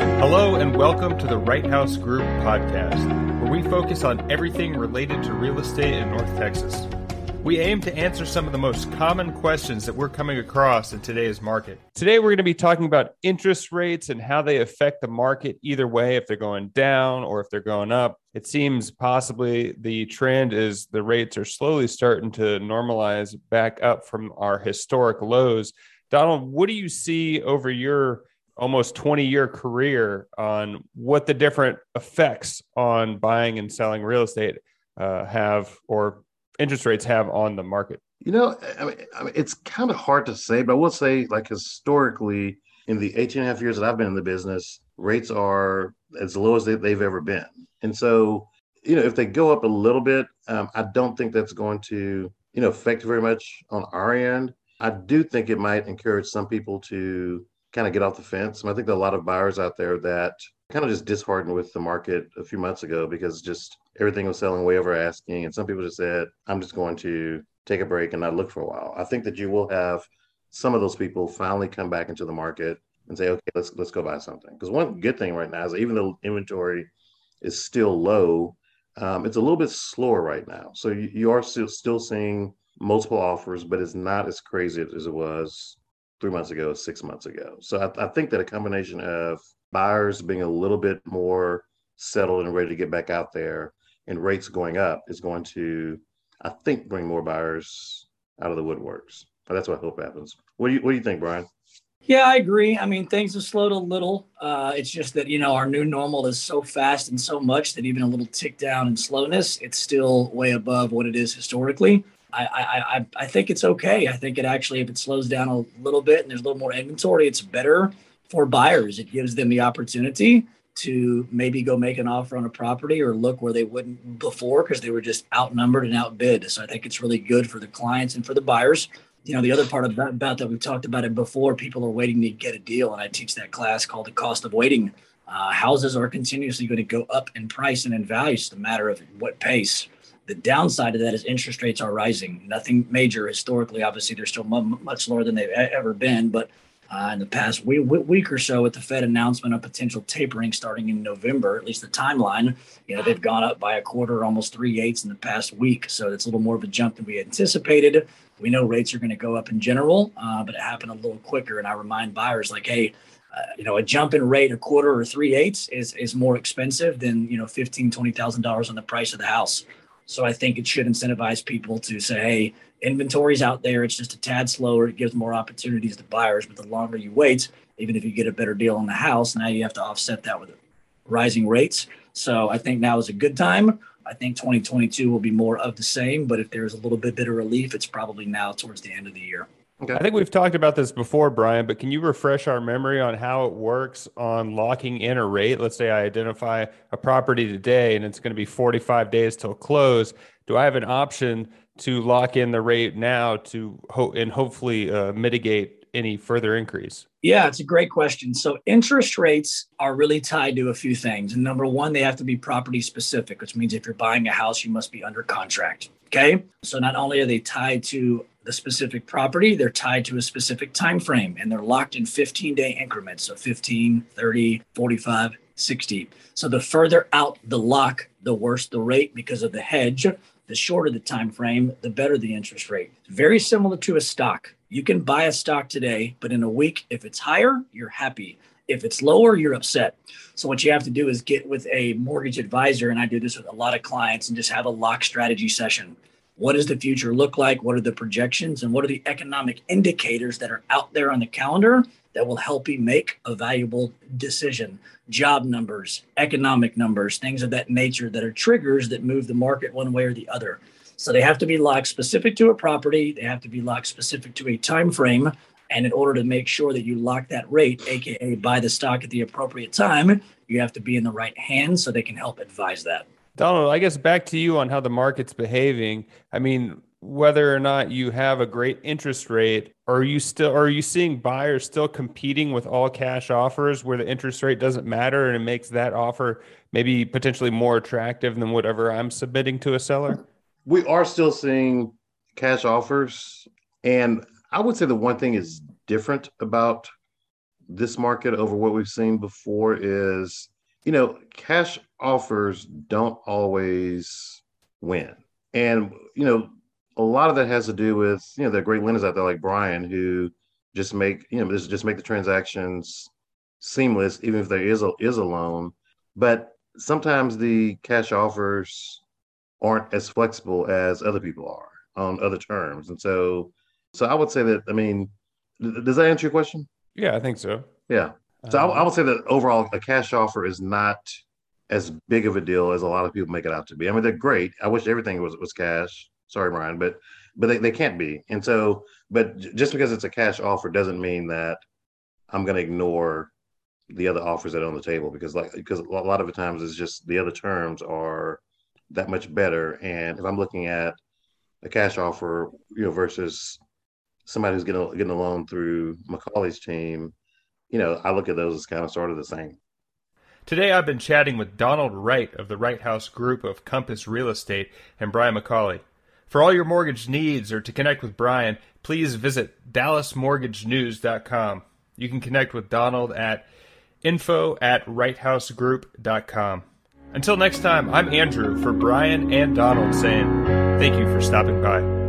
Hello, and welcome to the Wright House Group podcast, where we focus on everything related to real estate in North Texas. We aim to answer some of the most common questions that we're coming across in today's market. Today, we're going to be talking about interest rates and how they affect the market either way, if they're going down or if they're going up. It seems possibly the trend is the rates are slowly starting to normalize back up from our historic lows. Donald, what do you see over your almost 20 year career on what the different effects on buying and selling real estate uh, have or interest rates have on the market? You know, I mean, I mean it's kind of hard to say, but I will say, like, historically, in the 18 and a half years that I've been in the business, rates are as low as they, have ever been. And so, you know, if they go up a little bit, um, I don't think that's going to, you know, affect very much on our end. I do think it might encourage some people to kind of get off the fence. And I think a lot of buyers out there that kind of just disheartened with the market a few months ago because just everything was selling way over asking. And some people just said, I'm just going to take a break and not look for a while. I think that you will have some of those people finally come back into the market and say, okay, let's let's go buy something. Because one good thing right now is even though inventory is still low, um, it's a little bit slower right now. So you, you are still still seeing multiple offers, but it's not as crazy as it was three months ago, six months ago. So I, I think that a combination of buyers being a little bit more settled and ready to get back out there and rates going up is going to, I think, bring more buyers out of the woodworks. But that's what I hope happens. What do you What do you think, Brian? Yeah, I agree. I mean, things have slowed a little. Uh, it's just that you know our new normal is so fast and so much that even a little tick down in slowness, it's still way above what it is historically. I, I, I think it's okay. I think it actually, if it slows down a little bit and there's a little more inventory, it's better for buyers. It gives them the opportunity to maybe go make an offer on a property or look where they wouldn't before because they were just outnumbered and outbid. So I think it's really good for the clients and for the buyers. You know, the other part about, about that we've talked about it before. People are waiting to get a deal, and I teach that class called the cost of waiting. Uh, houses are continuously going to go up in price and in value. It's a matter of what pace. The downside of that is interest rates are rising. Nothing major historically. Obviously, they're still much lower than they've ever been, but uh, in the past week, week or so with the Fed announcement of potential tapering starting in November, at least the timeline, you know, they've gone up by a quarter, almost three eighths in the past week. So it's a little more of a jump than we anticipated. We know rates are going to go up in general, uh, but it happened a little quicker. And I remind buyers like, hey, uh, you know, a jump in rate a quarter or three eighths is, is more expensive than, you know, fifteen, twenty thousand dollars on the price of the house. So I think it should incentivize people to say, hey, inventory's out there. It's just a tad slower. It gives more opportunities to buyers. But the longer you wait, even if you get a better deal on the house, now you have to offset that with rising rates. So I think now is a good time. I think 2022 will be more of the same. But if there's a little bit bit of relief, it's probably now towards the end of the year. Okay. I think we've talked about this before, Brian, but can you refresh our memory on how it works on locking in a rate? Let's say I identify a property today and it's going to be 45 days till close. Do I have an option to lock in the rate now to ho- and hopefully uh, mitigate any further increase? Yeah, it's a great question. So interest rates are really tied to a few things. And number one, they have to be property specific, which means if you're buying a house, you must be under contract. Okay. So not only are they tied to the specific property, they're tied to a specific time frame and they're locked in 15 day increments. So 15, 30, 45, 60. So the further out the lock, the worse the rate because of the hedge. The shorter the time frame, the better the interest rate. Very similar to a stock. You can buy a stock today, but in a week, if it's higher, you're happy. If it's lower, you're upset. So what you have to do is get with a mortgage advisor, and I do this with a lot of clients, and just have a lock strategy session what does the future look like? What are the projections? And what are the economic indicators that are out there on the calendar that will help you make a valuable decision? Job numbers, economic numbers, things of that nature that are triggers that move the market one way or the other. So they have to be locked specific to a property, they have to be locked specific to a time frame. And in order to make sure that you lock that rate, aka buy the stock at the appropriate time, you have to be in the right hands so they can help advise that. Donald, I guess back to you on how the market's behaving. I mean, whether or not you have a great interest rate, are you still are you seeing buyers still competing with all cash offers where the interest rate doesn't matter and it makes that offer maybe potentially more attractive than whatever I'm submitting to a seller? We are still seeing cash offers. And I would say the one thing is different about this market over what we've seen before is, you know, cash offers don't always win. And, you know, a lot of that has to do with, you know, the great lenders out there like Brian who just make, you know, just make the transactions seamless, even if there is a is a loan. But sometimes the cash offers aren't as flexible as other people are on other terms. And so so I would say that I mean, does that answer your question? Yeah, I think so. Yeah. So um, I, I would say that overall a cash offer is not as big of a deal as a lot of people make it out to be. I mean, they're great. I wish everything was was cash. Sorry, Brian, but but they, they can't be. And so, but just because it's a cash offer doesn't mean that I'm going to ignore the other offers that are on the table because like because a lot of the times it's just the other terms are that much better. And if I'm looking at a cash offer, you know, versus somebody who's getting getting a loan through Macaulay's team, you know, I look at those as kind of sort of the same. Today I've been chatting with Donald Wright of the Wright House Group of Compass Real Estate and Brian Macaulay. For all your mortgage needs or to connect with Brian, please visit dallasmortgagenews.com. You can connect with Donald at info at wrighthousegroup.com. Until next time, I'm Andrew for Brian and Donald saying thank you for stopping by.